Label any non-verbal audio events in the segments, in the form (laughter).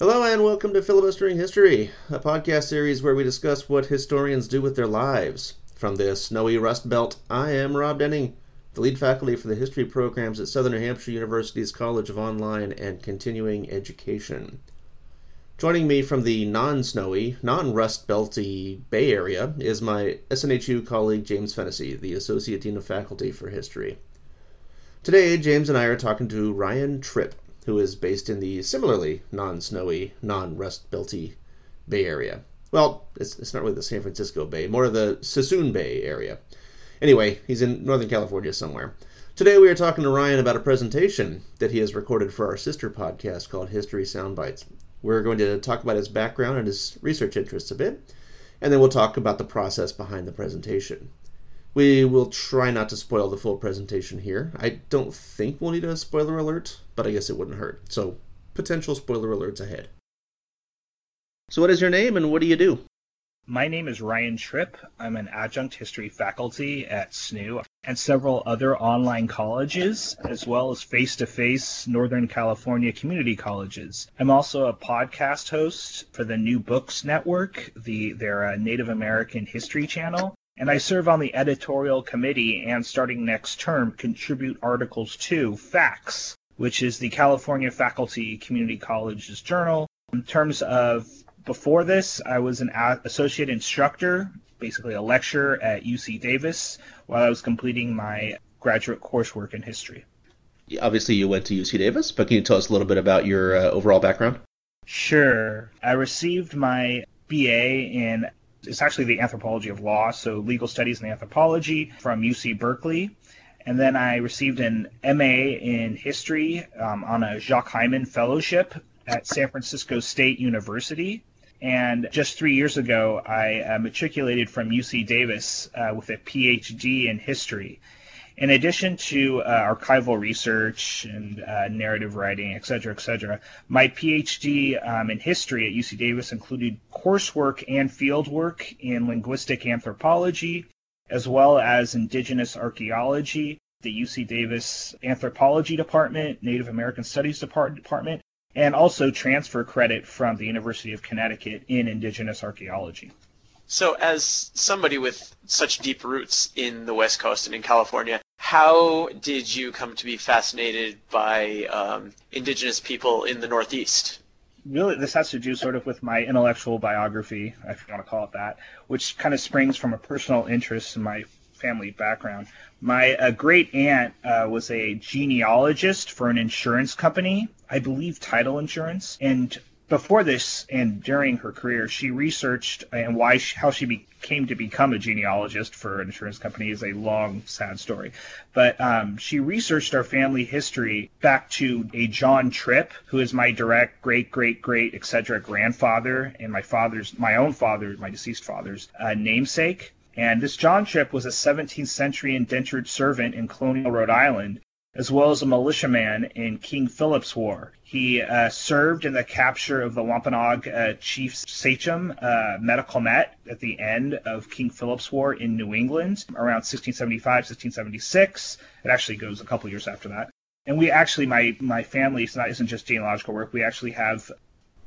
Hello and welcome to Filibustering History, a podcast series where we discuss what historians do with their lives. From the snowy Rust Belt, I am Rob Denning, the lead faculty for the history programs at Southern New Hampshire University's College of Online and Continuing Education. Joining me from the non snowy, non Rust Belty Bay Area is my SNHU colleague James Fennessy, the Associate Dean of Faculty for History. Today, James and I are talking to Ryan Tripp, who is based in the similarly non snowy, non Rust Belty Bay Area. Well, it's, it's not really the San Francisco Bay, more of the Suisun Bay area. Anyway, he's in Northern California somewhere. Today we are talking to Ryan about a presentation that he has recorded for our sister podcast called History Soundbites. We're going to talk about his background and his research interests a bit, and then we'll talk about the process behind the presentation. We will try not to spoil the full presentation here. I don't think we'll need a spoiler alert, but I guess it wouldn't hurt. So, potential spoiler alerts ahead. So, what is your name and what do you do? My name is Ryan Tripp. I'm an adjunct history faculty at SNU and several other online colleges, as well as face to face Northern California community colleges. I'm also a podcast host for the New Books Network, the, their uh, Native American history channel, and I serve on the editorial committee and starting next term contribute articles to FACS, which is the California Faculty Community College's journal. In terms of before this, I was an associate instructor, basically a lecturer at UC Davis while I was completing my graduate coursework in history. Obviously, you went to UC Davis, but can you tell us a little bit about your uh, overall background? Sure. I received my BA in it's actually the anthropology of law, so legal studies and anthropology from UC Berkeley. And then I received an MA in history um, on a Jacques Hyman Fellowship at San Francisco State University. And just three years ago, I uh, matriculated from UC Davis uh, with a PhD in history. In addition to uh, archival research and uh, narrative writing, et cetera, et cetera, my PhD um, in history at UC Davis included coursework and fieldwork in linguistic anthropology, as well as indigenous archaeology, the UC Davis Anthropology Department, Native American Studies Department, and also transfer credit from the University of Connecticut in indigenous archaeology. So, as somebody with such deep roots in the West Coast and in California, how did you come to be fascinated by um, indigenous people in the Northeast? Really, this has to do sort of with my intellectual biography, if you want to call it that, which kind of springs from a personal interest in my family background. My uh, great aunt uh, was a genealogist for an insurance company, I believe title insurance, and before this and during her career, she researched and why she, how she became to become a genealogist for an insurance company is a long, sad story. But um, she researched our family history back to a John Tripp, who is my direct great, great, great, etc. grandfather and my father's, my own father, my deceased father's uh, namesake. And this John Tripp was a 17th century indentured servant in colonial Rhode Island as well as a militiaman in King Philip's War. He uh, served in the capture of the Wampanoag uh, chief sachem, uh, Met, at the end of King Philip's War in New England around 1675, 1676. It actually goes a couple years after that. And we actually, my, my family, it's not, isn't just genealogical work, we actually have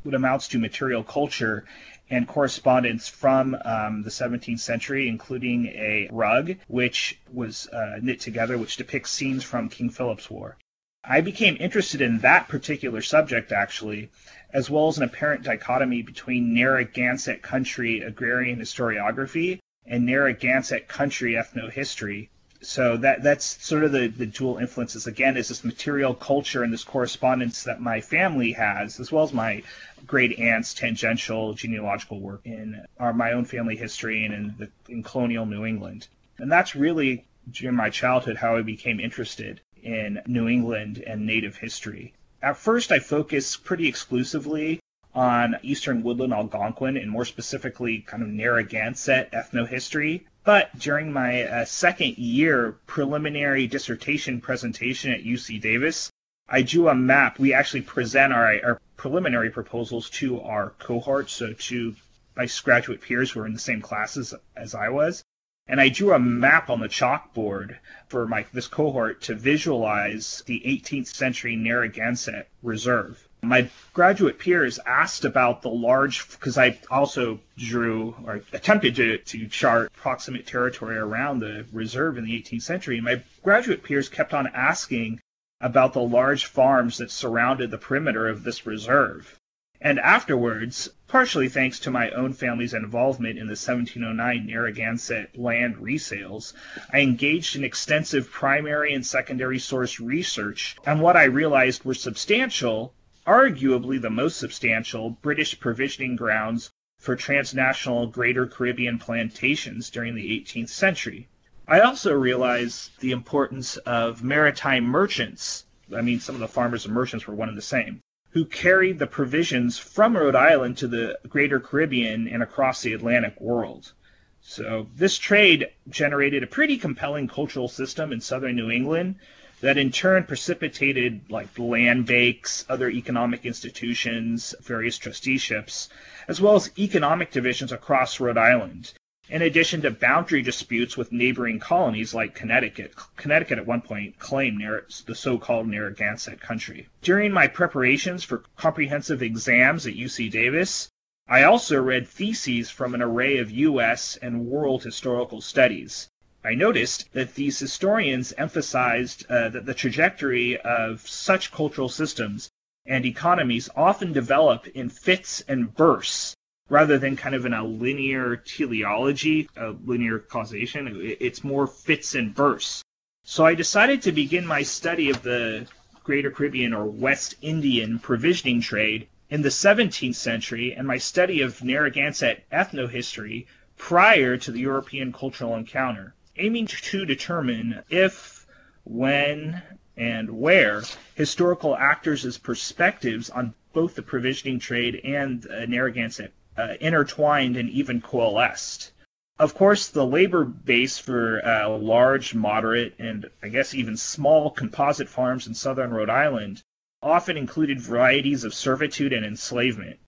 what amounts to material culture and correspondence from um, the 17th century, including a rug which was uh, knit together, which depicts scenes from King Philip's War. I became interested in that particular subject, actually, as well as an apparent dichotomy between Narragansett country agrarian historiography and Narragansett country ethnohistory, so that that's sort of the, the dual influences. Again is this material culture and this correspondence that my family has as well as my great aunt's tangential genealogical work in our my own family history and in, the, in colonial new england. And that's really during my childhood how i became interested in new england and native history. At first i focused pretty exclusively on eastern woodland algonquin and more specifically kind of narragansett ethnohistory but during my uh, second year preliminary dissertation presentation at UC Davis, I drew a map. We actually present our, our preliminary proposals to our cohort, so to my graduate peers who were in the same classes as I was. And I drew a map on the chalkboard for my this cohort to visualize the 18th century Narragansett Reserve. My graduate peers asked about the large, because I also drew or attempted to, to chart proximate territory around the reserve in the 18th century. And My graduate peers kept on asking about the large farms that surrounded the perimeter of this reserve. And afterwards, partially thanks to my own family's involvement in the 1709 Narragansett land resales, I engaged in extensive primary and secondary source research, and what I realized were substantial, arguably the most substantial, British provisioning grounds for transnational Greater Caribbean plantations during the 18th century. I also realized the importance of maritime merchants. I mean, some of the farmers and merchants were one and the same who carried the provisions from Rhode Island to the greater Caribbean and across the Atlantic world. So this trade generated a pretty compelling cultural system in southern New England that in turn precipitated like land banks, other economic institutions, various trusteeships, as well as economic divisions across Rhode Island in addition to boundary disputes with neighboring colonies like Connecticut. Connecticut at one point claimed the so-called Narragansett country. During my preparations for comprehensive exams at UC Davis, I also read theses from an array of U.S. and world historical studies. I noticed that these historians emphasized uh, that the trajectory of such cultural systems and economies often develop in fits and bursts rather than kind of in a linear teleology, a linear causation. It's more fits and bursts. So I decided to begin my study of the Greater Caribbean or West Indian provisioning trade in the 17th century and my study of Narragansett ethnohistory prior to the European cultural encounter, aiming to determine if, when, and where historical actors' perspectives on both the provisioning trade and uh, Narragansett uh, intertwined and even coalesced. Of course, the labor base for uh, large, moderate, and I guess even small composite farms in southern Rhode Island often included varieties of servitude and enslavement,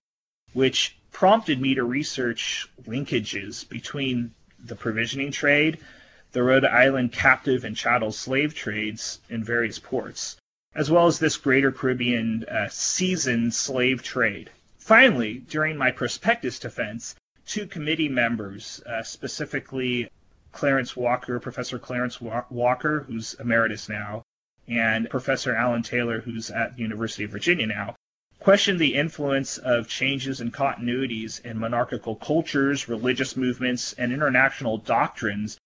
which prompted me to research linkages between the provisioning trade, the Rhode Island captive and chattel slave trades in various ports, as well as this greater Caribbean uh, seasoned slave trade. Finally, during my prospectus defense, two committee members, uh, specifically Clarence Walker, Professor Clarence Walker, who's emeritus now, and Professor Alan Taylor, who's at the University of Virginia now, questioned the influence of changes and continuities in monarchical cultures, religious movements, and international doctrines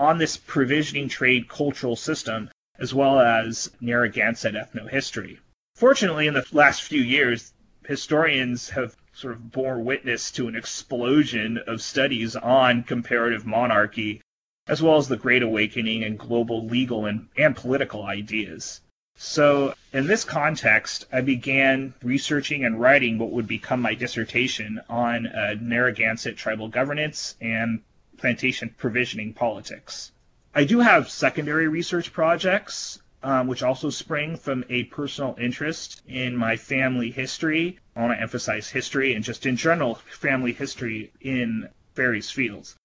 on this provisioning trade cultural system, as well as Narragansett ethnohistory. Fortunately, in the last few years, historians have sort of bore witness to an explosion of studies on comparative monarchy, as well as the Great Awakening and global legal and, and political ideas. So, in this context, I began researching and writing what would become my dissertation on uh, Narragansett tribal governance and plantation provisioning politics. I do have secondary research projects um, which also spring from a personal interest in my family history. I want to emphasize history and just in general family history in various fields.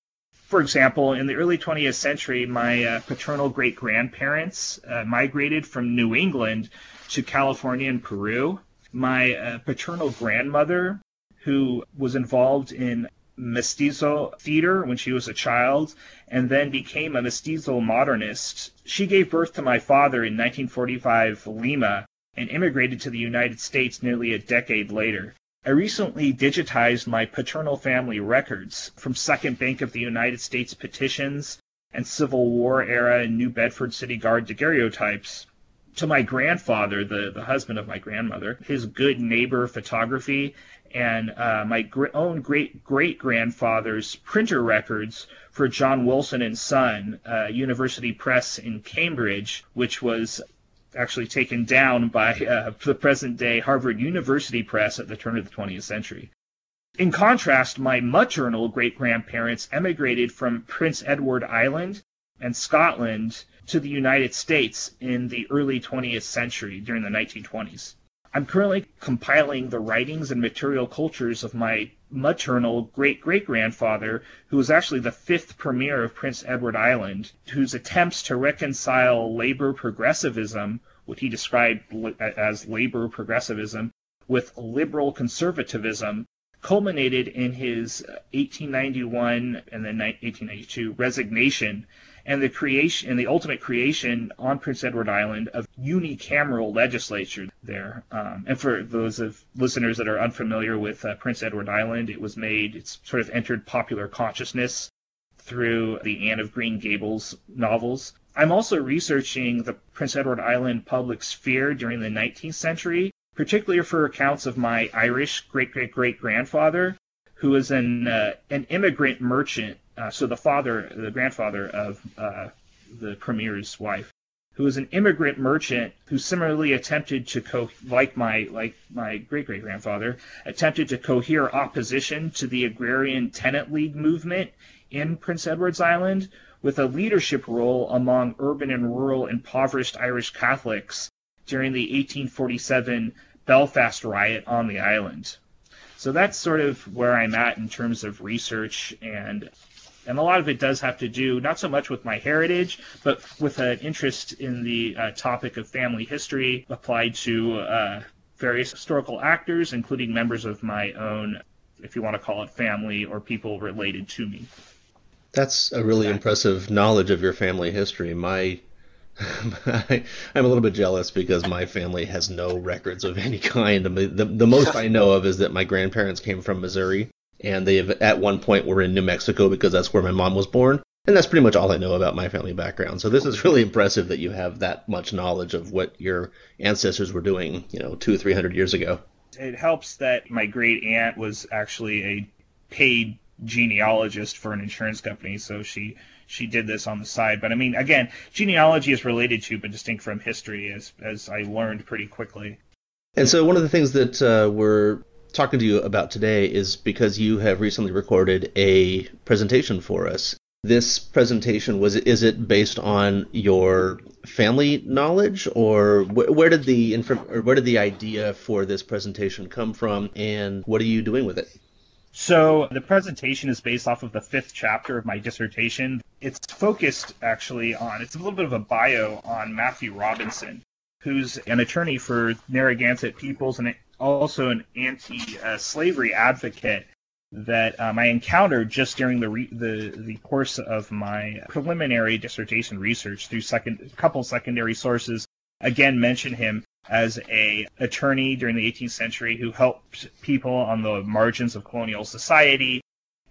For example, in the early 20th century, my uh, paternal great grandparents uh, migrated from New England to California and Peru. My uh, paternal grandmother, who was involved in mestizo theater when she was a child and then became a mestizo modernist. She gave birth to my father in 1945 Lima and immigrated to the United States nearly a decade later. I recently digitized my paternal family records from Second Bank of the United States petitions and Civil War era New Bedford City Guard daguerreotypes to my grandfather, the, the husband of my grandmother, his good neighbor photography and uh, my gr- own great great grandfather's printer records for John Wilson and Son, uh, University Press in Cambridge, which was actually taken down by uh, the present day Harvard University Press at the turn of the 20th century. In contrast, my maternal great grandparents emigrated from Prince Edward Island and Scotland to the United States in the early 20th century during the 1920s. I'm currently compiling the writings and material cultures of my maternal great great grandfather, who was actually the fifth premier of Prince Edward Island, whose attempts to reconcile labor progressivism, what he described as labor progressivism, with liberal conservatism culminated in his 1891 and then 1892 resignation and the creation and the ultimate creation on Prince Edward Island of unicameral legislature there. Um, and for those of listeners that are unfamiliar with uh, Prince Edward Island, it was made it's sort of entered popular consciousness through the Anne of Green Gables novels. I'm also researching the Prince Edward Island public sphere during the 19th century particularly for accounts of my Irish great great great grandfather, who was an uh, an immigrant merchant. Uh, so the father, the grandfather of uh, the premier's wife, who was an immigrant merchant who similarly attempted to co like my like my great great grandfather attempted to cohere opposition to the agrarian tenant league movement in Prince Edward's Island with a leadership role among urban and rural impoverished Irish Catholics during the 1847 Belfast riot on the island. So that's sort of where I'm at in terms of research and and a lot of it does have to do not so much with my heritage, but with an interest in the uh, topic of family history applied to uh, various historical actors, including members of my own, if you want to call it family, or people related to me. That's a really impressive knowledge of your family history. My (laughs) I, am a little bit jealous because my family has no records of any kind. The, the most I know of is that my grandparents came from Missouri, and they have, at one point were in New Mexico because that's where my mom was born. And that's pretty much all I know about my family background. So this is really impressive that you have that much knowledge of what your ancestors were doing, you know, two or three hundred years ago. It helps that my great aunt was actually a paid genealogist for an insurance company, so she she did this on the side. But I mean, again, genealogy is related to but distinct from history, as as I learned pretty quickly. And so one of the things that uh, we're talking to you about today is because you have recently recorded a presentation for us. This presentation was is it based on your family knowledge, or wh- where did the inf- or where did the idea for this presentation come from, and what are you doing with it? So the presentation is based off of the fifth chapter of my dissertation. It's focused actually on, it's a little bit of a bio on Matthew Robinson, who's an attorney for Narragansett peoples and also an anti-slavery advocate that um, I encountered just during the, re- the the course of my preliminary dissertation research through second couple secondary sources. Again, mention him as a attorney during the 18th century who helped people on the margins of colonial society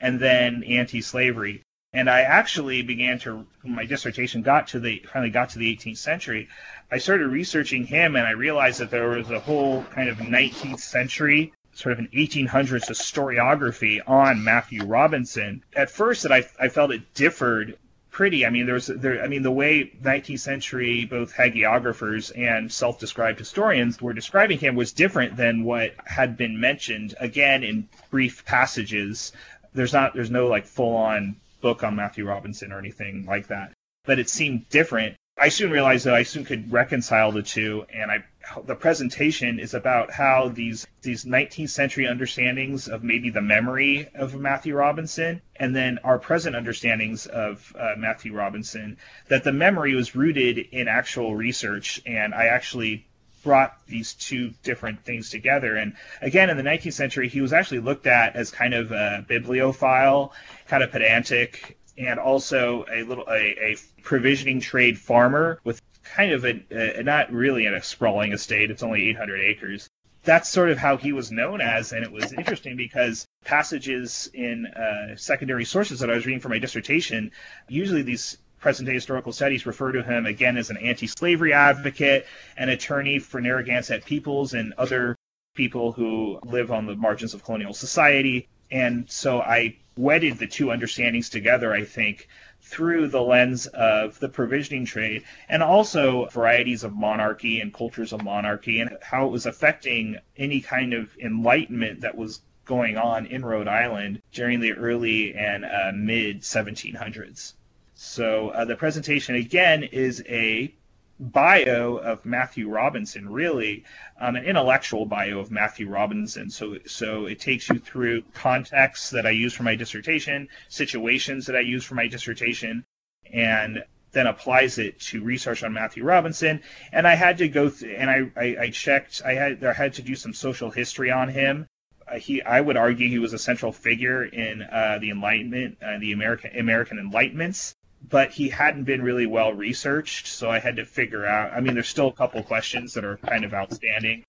and then anti-slavery and i actually began to my dissertation got to the finally got to the 18th century i started researching him and i realized that there was a whole kind of 19th century sort of an 1800s historiography on matthew robinson at first that I, I felt it differed pretty. I mean, there's there. I mean, the way 19th century both hagiographers and self-described historians were describing him was different than what had been mentioned. Again, in brief passages, there's not there's no like full-on book on Matthew Robinson or anything like that. But it seemed different I soon realized that I soon could reconcile the two, and I the presentation is about how these these 19th century understandings of maybe the memory of Matthew Robinson, and then our present understandings of uh, Matthew Robinson, that the memory was rooted in actual research, and I actually brought these two different things together. And again, in the 19th century, he was actually looked at as kind of a bibliophile, kind of pedantic, and also a little a, a provisioning trade farmer with kind of a, a not really in a sprawling estate. It's only 800 acres. That's sort of how he was known as, and it was interesting because passages in uh, secondary sources that I was reading for my dissertation, usually these present day historical studies refer to him again as an anti slavery advocate, an attorney for Narragansett peoples and other people who live on the margins of colonial society. And so I wedded the two understandings together, I think, through the lens of the provisioning trade and also varieties of monarchy and cultures of monarchy and how it was affecting any kind of enlightenment that was going on in Rhode Island during the early and uh, mid 1700s. So uh, the presentation again is a bio of Matthew Robinson, really, um, an intellectual bio of Matthew Robinson. So, so it takes you through contexts that I use for my dissertation, situations that I use for my dissertation, and then applies it to research on Matthew Robinson. And I had to go th- and I, I, I checked. I had I had to do some social history on him. Uh, he, I would argue, he was a central figure in uh, the Enlightenment, uh, the American American Enlightenments. But he hadn't been really well researched, so I had to figure out. I mean, there's still a couple questions that are kind of outstanding,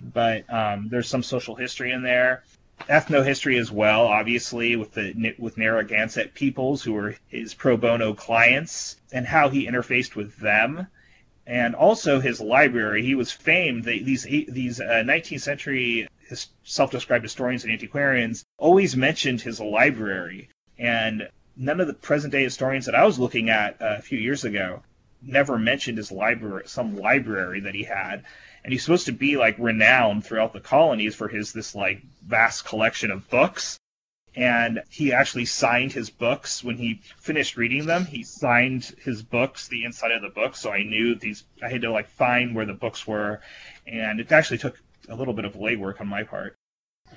but um, there's some social history in there ethnohistory as well, obviously, with the with Narragansett peoples who were his pro bono clients and how he interfaced with them, and also his library. He was famed. These these uh, 19th century self-described historians and antiquarians always mentioned his library, and none of the present-day historians that I was looking at uh, a few years ago never mentioned his library, some library that he had. And he's supposed to be like renowned throughout the colonies for his this like vast collection of books. And he actually signed his books. When he finished reading them he signed his books the inside of the book. So i knew these i had to like find where the books were. And it actually took a little bit of legwork on my part.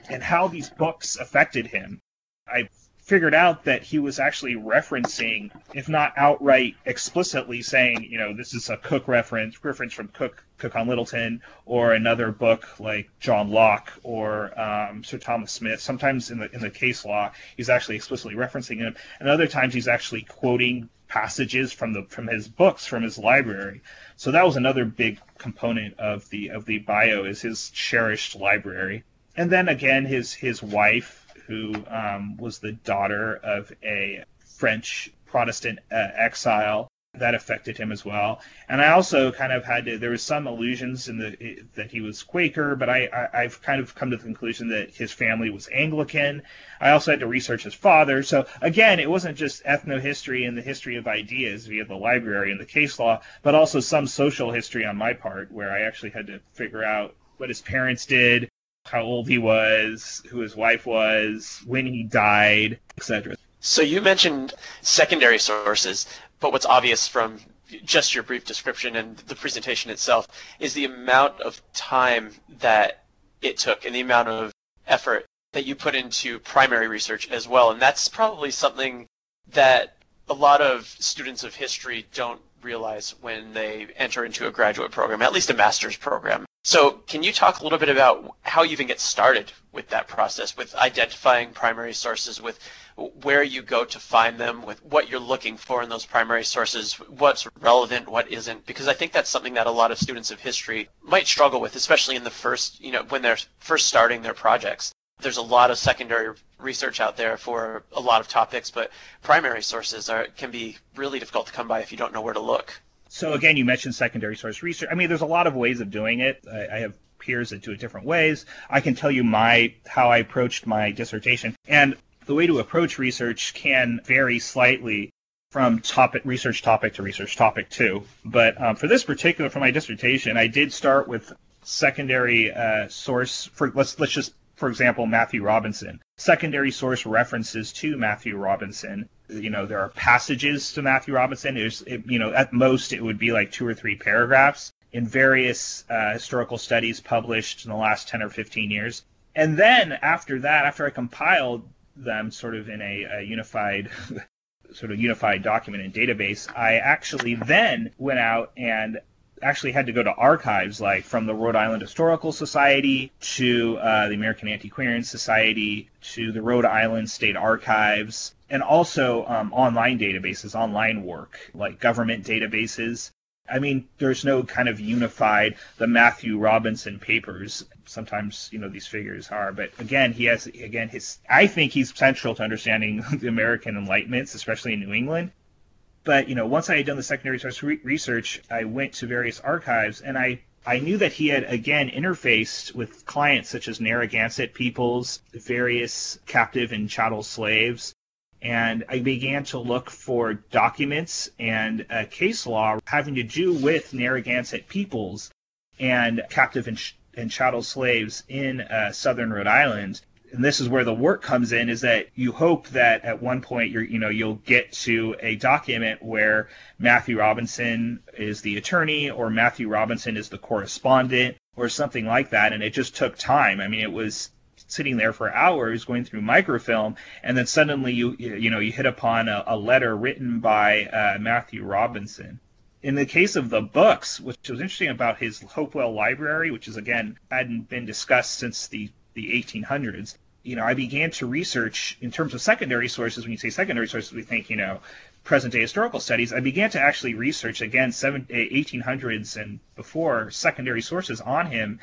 And how these books affected him i figured out that he was actually referencing, if not outright explicitly saying, you know, this is a Coke reference, reference from Coke, Coke on Littleton, or another book like John Locke or um, Sir Thomas Smith. Sometimes in the in the case law, he's actually explicitly referencing him, and other times he's actually quoting passages from the from his books from his library. So that was another big component of the of the bio is his cherished library. And then again, his his wife who um, was the daughter of a French Protestant uh, exile. That affected him as well, and I also kind of had to. There was some allusions in the that he was Quaker, but I, I I've kind of come to the conclusion that his family was Anglican. I also had to research his father. So again, it wasn't just ethnohistory and the history of ideas via the library and the case law, but also some social history on my part, where I actually had to figure out what his parents did, how old he was, who his wife was, when he died, etc. So you mentioned secondary sources, but what's obvious from just your brief description and the presentation itself is the amount of time that it took and the amount of effort that you put into primary research as well. And that's probably something that a lot of students of history don't realize when they enter into a graduate program, at least a master's program. So, can you talk a little bit about how you even get started with that process, with identifying primary sources, with where you go to find them, with what you're looking for in those primary sources, what's relevant, what isn't? Because I think that's something that a lot of students of history might struggle with, especially in the first, you know, when they're first starting their projects. There's a lot of secondary research out there for a lot of topics, but primary sources are, can be really difficult to come by if you don't know where to look. So again, you mentioned secondary source research. I mean, there's a lot of ways of doing it. I, I have peers that do it different ways. I can tell you my how I approached my dissertation, and the way to approach research can vary slightly from topic research topic to research topic too. But um, for this particular, for my dissertation, I did start with secondary uh, source for let's let's just for example Matthew Robinson. Secondary source references to Matthew Robinson you know there are passages to Matthew Robinson. There's it, you know at most it would be like two or three paragraphs in various uh, historical studies published in the last 10 or 15 years. And then after that, after I compiled them sort of in a, a unified (laughs) sort of unified document and database, I actually then went out and actually had to go to archives like from the Rhode Island Historical Society to uh, the American Antiquarian Society to the Rhode Island State Archives and also um, online databases, online work, like government databases. I mean, there's no kind of unified the Matthew Robinson papers. Sometimes, you know, these figures are, but again, he has again his. I think he's central to understanding (laughs) the American Enlightenments, especially in New England. But you know, once I had done the secondary source re- research, I went to various archives, and I I knew that he had again interfaced with clients such as Narragansett peoples, various captive and chattel slaves, and I began to look for documents and a case law having to do with Narragansett peoples and captive and, sh- and chattel slaves in uh, southern Rhode Island. And this is where the work comes in: is that you hope that at one point you're, you know, you'll get to a document where Matthew Robinson is the attorney, or Matthew Robinson is the correspondent, or something like that. And it just took time. I mean, it was sitting there for hours going through microfilm, and then suddenly you you know you hit upon a, a letter written by uh, Matthew Robinson. In the case of the books, which was interesting about his Hopewell Library, which is again hadn't been discussed since the the 1800s. You know, I began to research in terms of secondary sources. When you say secondary sources, we think you know present day historical studies, I began to actually research again 1800s and before secondary sources on him.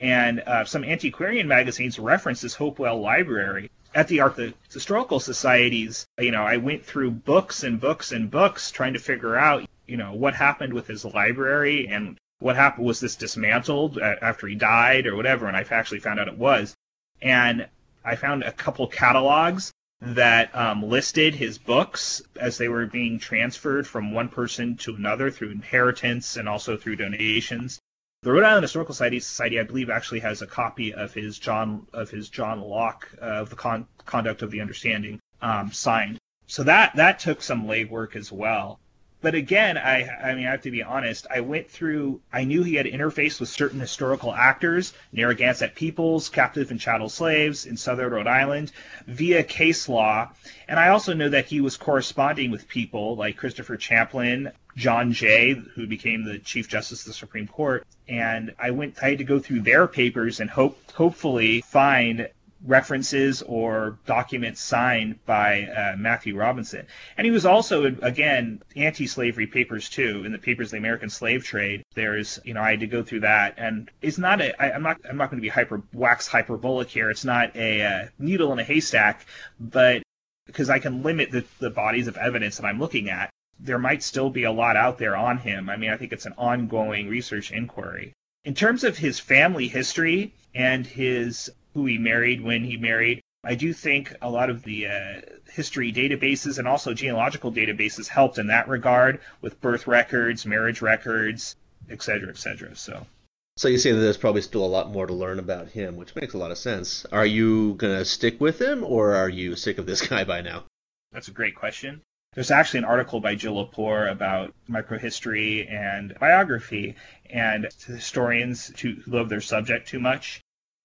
And uh, some antiquarian magazines reference this Hopewell Library. At the Art Historical Societies, you know, I went through books and books and books trying to figure out, you know, what happened with his library and what happened was this dismantled after he died or whatever. And I actually found out it was. And I found a couple catalogs that um, listed his books as they were being transferred from one person to another through inheritance and also through donations. The Rhode Island Historical Society, Society I believe, actually has a copy of his John of his John Locke uh, of the Con- Conduct of the Understanding um, signed. So that that took some legwork as well but again, I I mean I have to be honest. I went through. I knew he had interfaced with certain historical actors, Narragansett peoples, captive and chattel slaves in southern Rhode Island, via case law, and I also know that he was corresponding with people like Christopher Champlin, John Jay, who became the Chief Justice of the Supreme Court, and I went. I had to go through their papers and hope hopefully find references or documents signed by uh, Matthew Robinson. And he was also, again, anti-slavery papers too, in the papers of the American slave trade. There's, you know, I had to go through that, and it's not a. I, I'm not. I'm not going to be hyper wax hyperbolic here. It's not a uh, needle in a haystack, but because I can limit the, the bodies of evidence that I'm looking at, there might still be a lot out there on him. I mean, I think it's an ongoing research inquiry. In terms of his family history and his who he married, when he married. I do think a lot of the uh, history databases and also genealogical databases helped in that regard with birth records, marriage records, et cetera, et cetera. So. So you say that there's probably still a lot more to learn about him, which makes a lot of sense. Are you gonna stick with him, or are you sick of this (laughs) guy by now? That's a great question. There's actually an article by Jill Lepore about microhistory and biography, and historians who love their subject too much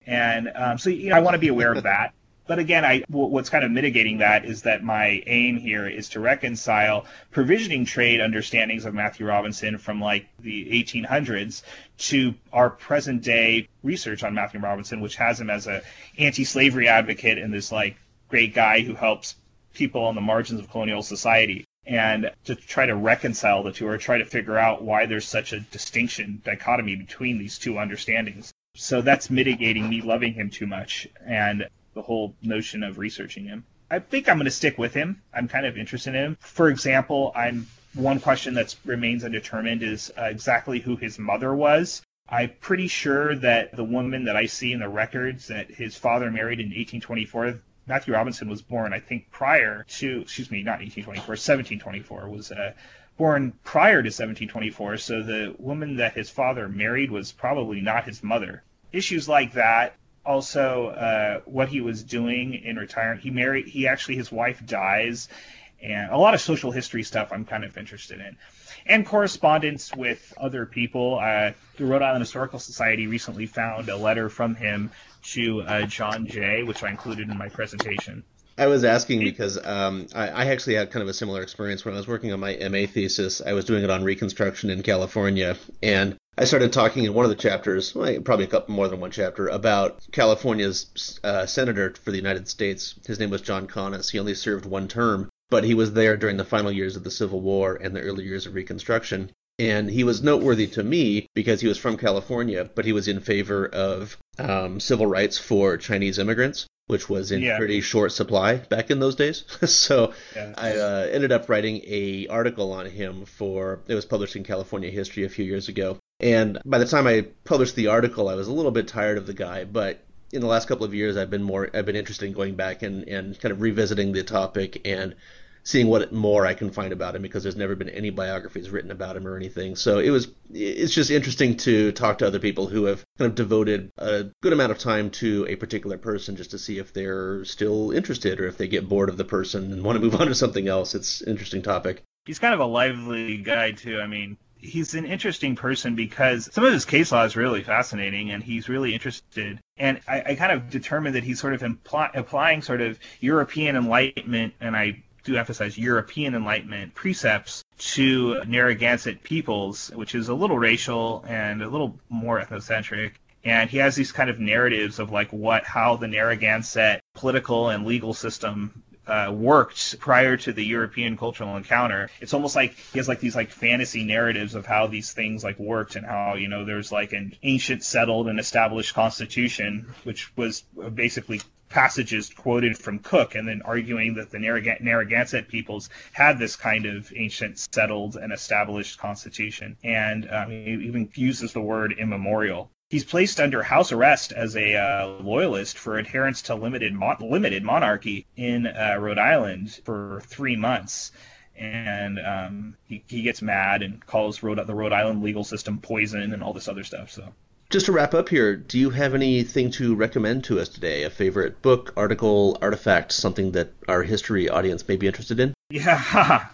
and um, so you know, I want to be aware of (laughs) that. But again, I what's kind of mitigating that is that my aim here is to reconcile provisioning trade understandings of Matthew Robinson from like the 1800s to our present day research on Matthew Robinson, which has him as a anti-slavery advocate and this like great guy who helps people on the margins of colonial society and to try to reconcile the two or try to figure out why there's such a distinction dichotomy between these two understandings so that's mitigating me loving him too much and the whole notion of researching him. I think I'm going to stick with him. I'm kind of interested in him. For example, I'm one question that remains undetermined is uh, exactly who his mother was. I'm pretty sure that the woman that I see in the records that his father married in 1824, Matthew Robinson was born, I think, prior to, excuse me, not 1824, 1724 was uh, born prior to 1724, so the woman that his father married was probably not his mother. Issues like that. Also, uh, what he was doing in retirement. He married. He actually his wife dies, and a lot of social history stuff. I'm kind of interested in, and correspondence with other people. Uh, the Rhode Island Historical Society recently found a letter from him to uh, John Jay, which I included in my presentation. I was asking because um, I, I, actually had kind of a similar experience when I was working on my MA thesis. I was doing it on Reconstruction in California, and I started talking in one of the chapters, probably a couple more than one chapter, about California's uh, senator for the United States. His name was John Conness. He only served one term, but he was there during the final years of the Civil War and the early years of Reconstruction. And he was noteworthy to me because he was from California, but he was in favor of um, civil rights for Chinese immigrants which was in yeah. pretty short supply back in those days. (laughs) so yeah. I uh, ended up writing a article on him for it was published in California History a few years ago. And by the time I published the article, I was a little bit tired of the guy, but in the last couple of years, I've been more I've been interested in going back and, and kind of revisiting the topic and seeing what more I can find about him because there's never been any biographies written about him or anything. So it was it's just interesting to talk to other people who have kind of devoted a good amount of time to a particular person just to see if they're still interested or if they get bored of the person and want to move on to something else. It's interesting topic. He's kind of a lively guy too. I mean, he's an interesting person because some of his case law is really fascinating and he's really interested. And I, I kind of determined that he's sort of imply, applying sort of European Enlightenment, and I do emphasize European Enlightenment precepts to Narragansett peoples, which is a little racial and a little more ethnocentric. And he has these kind of narratives of like what, how the Narragansett political and legal system uh, worked prior to the European cultural encounter. It's almost like he has like these like fantasy narratives of how these things like worked and how you know there's like an ancient settled and established constitution, which was basically passages quoted from Coke and then arguing that the Narragansett peoples had this kind of ancient settled and established constitution. And um, he even uses the word immemorial He's placed under house arrest as a uh, loyalist for adherence to limited limited monarchy in uh, Rhode Island for three months, and um, he, he gets mad and calls Rhode, the Rhode Island legal system poison and all this other stuff. So. Just to wrap up here, do you have anything to recommend to us today? A favorite book, article, artifact, something that our history audience may be interested in? (laughs) Yeah,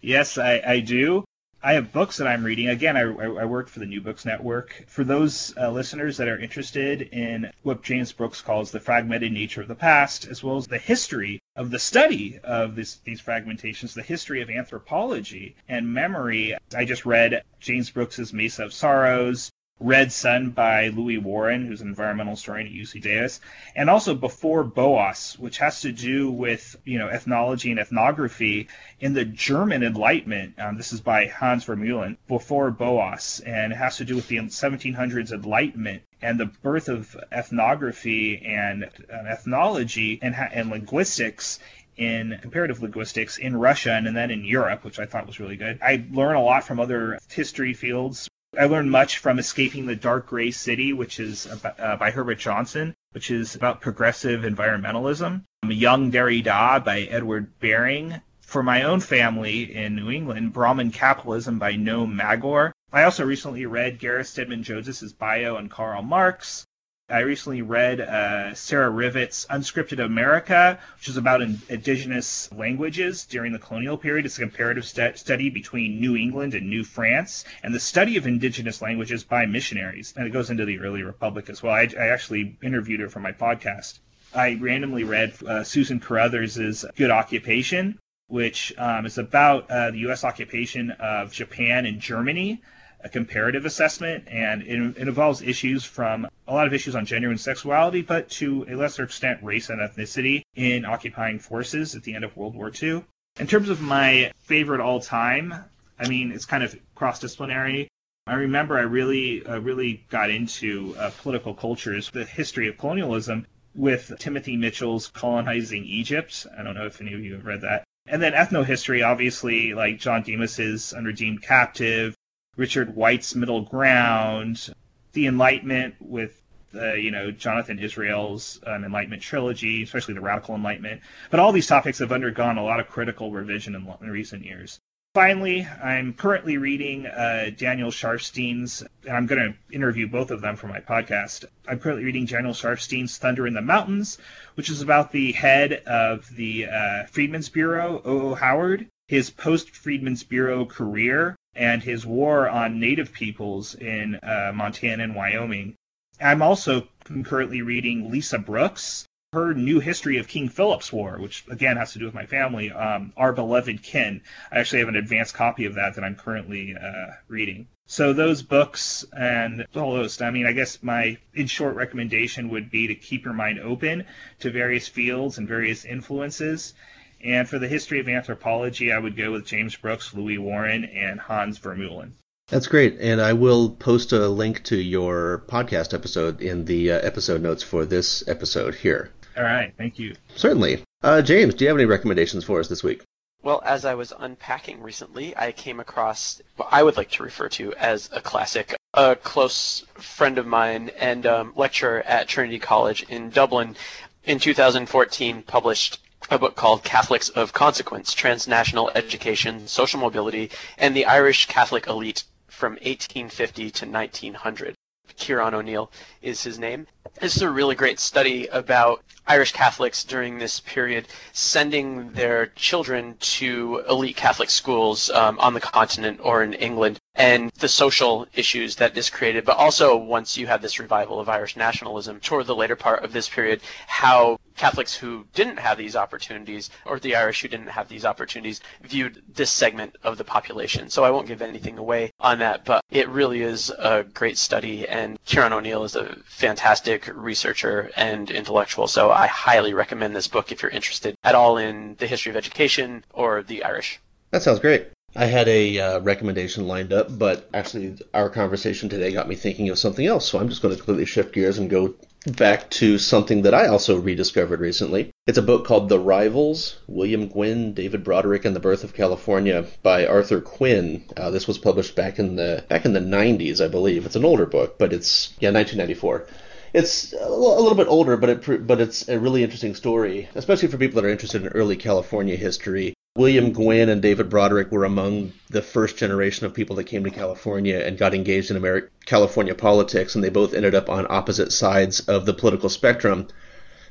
yes, I, I do. I have books that I'm reading. Again, I, I work for the New Books Network. For those uh, listeners that are interested in what James Brooks calls the fragmented nature of the past, as well as the history of the study of this, these fragmentations, the history of anthropology and memory, I just read James Brooks's Mesa of Sorrows, Red Son by Louis Warren, who's an environmental historian at UC Davis, and also Before Boas, which has to do with you know ethnology and ethnography in the German Enlightenment. Um, this is by Hans Vermeulen, Before Boas, and it has to do with the 1700s Enlightenment and the birth of ethnography and uh, ethnology and, and linguistics in comparative linguistics in Russia and then in Europe, which I thought was really good. I learn a lot from other history fields I learned much from Escaping the Dark Gray City, which is about, uh, by Heber Johnson, which is about progressive environmentalism. Young Derrida by Edward Baring. For my own family in New England, Brahmin Capitalism by Noam Maggor. I also recently read Gareth Stedman Jones's bio on Karl Marx. I recently read uh, Sarah Rivett's Unscripted America, which is about in, indigenous languages during the colonial period. It's a comparative st- study between New England and New France, and the study of indigenous languages by missionaries. And it goes into the early republic as well. I, I actually interviewed her for my podcast. I randomly read uh, Susan Carruthers' Good Occupation, which um, is about uh, the U.S. occupation of Japan and Germany a comparative assessment, and it, it, involves issues from a lot of issues on gender and sexuality, but to a lesser extent, race and ethnicity in occupying forces at the end of World War II. In terms of my favorite all time, I mean, it's kind of cross disciplinary. I remember I really, uh, really got into uh, political cultures, the history of colonialism, with Timothy Mitchell's Colonizing Egypt. I don't know if any of you have read that. And then ethnohistory, obviously, like John Demos's Unredeemed Captive, Richard White's Middle Ground, the Enlightenment with uh, you know Jonathan Israel's uh, Enlightenment trilogy, especially the Radical Enlightenment. But all these topics have undergone a lot of critical revision in, in recent years. Finally, I'm currently reading uh, Daniel Sharfstein's, and I'm going to interview both of them for my podcast. I'm currently reading Daniel Sharfstein's Thunder in the Mountains, which is about the head of the uh, Freedmen's Bureau, O.O. Howard, his post Freedmen's Bureau career, and his war on native peoples in uh, Montana and Wyoming. I'm also concurrently reading Lisa Brooks, her new history of King Philip's War, which again has to do with my family, um, Our Beloved Kin. I actually have an advanced copy of that that I'm currently uh, reading. So those books and all those, I mean, I guess my in short recommendation would be to keep your mind open to various fields and various influences and for the history of anthropology, I would go with James Brooks, Louis Warren, and Hans Vermeulen. That's great. And I will post a link to your podcast episode in the uh, episode notes for this episode here. All right. Thank you. Certainly. Uh, James, do you have any recommendations for us this week? Well, as I was unpacking recently, I came across what I would like to refer to as a classic. A close friend of mine and um, lecturer at Trinity College in Dublin in 2014 published a book called Catholics of Consequence Transnational Education, Social Mobility, and the Irish Catholic Elite from 1850 to 1900. Ciaran O'Neill is his name. This is a really great study about Irish Catholics during this period sending their children to elite Catholic schools um, on the continent or in England and the social issues that this created, but also once you have this revival of Irish nationalism toward the later part of this period, how Catholics who didn't have these opportunities, or the Irish who didn't have these opportunities, viewed this segment of the population. So I won't give anything away on that, but it really is a great study, and Ciaran O'Neill is a fantastic researcher and intellectual. So I highly recommend this book if you're interested at all in the history of education or the Irish. That sounds great. I had a uh, recommendation lined up, but actually, our conversation today got me thinking of something else. So I'm just going to completely shift gears and go back to something that I also rediscovered recently. It's a book called The Rivals William Gwin, David Broderick, and the Birth of California by Arthur Quinn. Uh, this was published back in the back in the 90s, I believe. It's an older book, but it's yeah 1994 it's a little bit older, but it but it's a really interesting story, especially for people that are interested in early California history. William Gwin and David Broderick were among the first generation of people that came to California and got engaged in American California politics, and they both ended up on opposite sides of the political spectrum.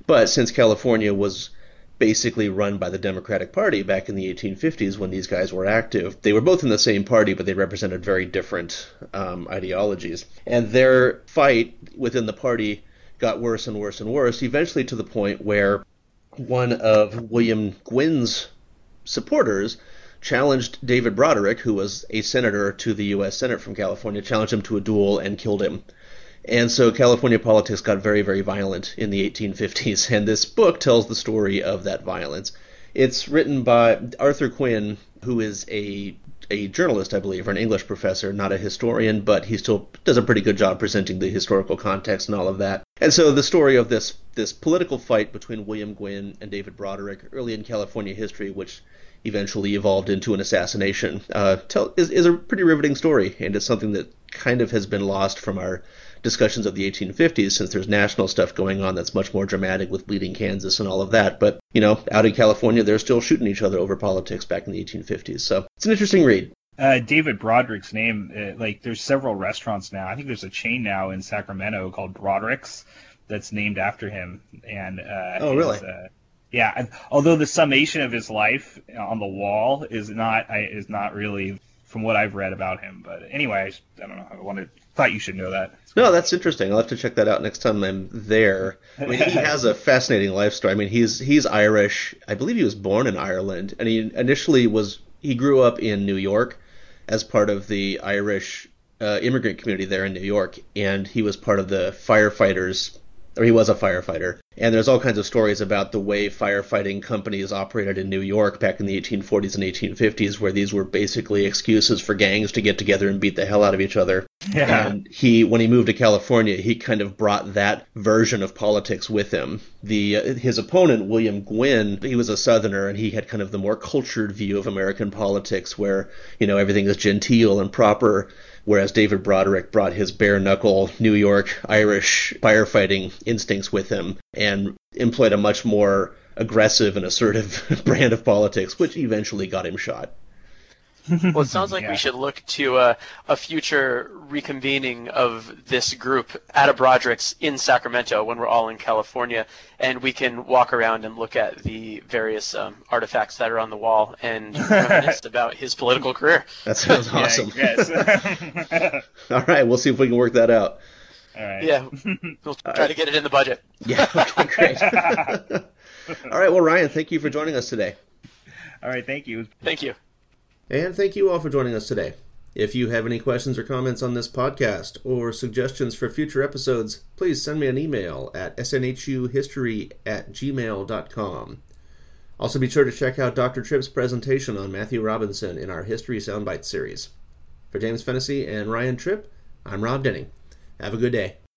But since California was basically run by the Democratic Party back in the 1850s when these guys were active. They were both in the same party, but they represented very different um, ideologies. And their fight within the party got worse and worse and worse, eventually to the point where one of William Gwin's supporters challenged David Broderick, who was a senator to the U.S. Senate from California, challenged him to a duel and killed him. And so California politics got very, very violent in the 1850s, and this book tells the story of that violence. It's written by Arthur Quinn, who is a a journalist, I believe, or an English professor, not a historian, but he still does a pretty good job presenting the historical context and all of that. And so the story of this this political fight between William Gwin and David Broderick early in California history, which eventually evolved into an assassination, uh, tell, is, is a pretty riveting story, and it's something that kind of has been lost from our discussions of the 1850s since there's national stuff going on that's much more dramatic with bleeding Kansas and all of that. But, you know, out in California, they're still shooting each other over politics back in the 1850s. So it's an interesting read. Uh, David Broderick's name, uh, like, there's several restaurants now. I think there's a chain now in Sacramento called Broderick's that's named after him. And uh, oh, really? Uh, yeah. Although the summation of his life on the wall is not is not really from what I've read about him. But anyway, I don't know. I wanted thought you should know that. No, that's interesting. I'll have to check that out next time I'm there. I mean, he has a fascinating life story. I mean, he's he's Irish. I believe he was born in Ireland, and he initially was he grew up in New York as part of the Irish uh, immigrant community there in New York, and he was part of the firefighters or he was a firefighter. And there's all kinds of stories about the way firefighting companies operated in New York back in the 1840s and 1850s, where these were basically excuses for gangs to get together and beat the hell out of each other. Yeah. And he, when he moved to California, he kind of brought that version of politics with him. The uh, his opponent, William Gwin, he was a Southerner, and he had kind of the more cultured view of American politics, where you know everything is genteel and proper whereas David Broderick brought his bare knuckle New York Irish firefighting instincts with him and employed a much more aggressive and assertive (laughs) brand of politics, which eventually got him shot. (laughs) well, it sounds like yeah. we should look to uh, a future reconvening of this group at a Broderick's in Sacramento when we're all in California, and we can walk around and look at the various um, artifacts that are on the wall and (laughs) reminisce about his political career. That sounds awesome. (laughs) all right, we'll see if we can work that out. All right. Yeah, we'll try right. to get it in the budget. Yeah, okay, great. all right, well, Ryan, thank you for joining us today. All right, thank you. Thank you. And thank you all for joining us today. If you have any questions or comments on this podcast or suggestions for future episodes, please send me an email at snhuhistory at gmail.com. Also, be sure to check out Dr. Tripp's presentation on Matthew Robinson in our History Soundbite series. For James Fennessy and Ryan Tripp, I'm Rob Denning. Have a good day.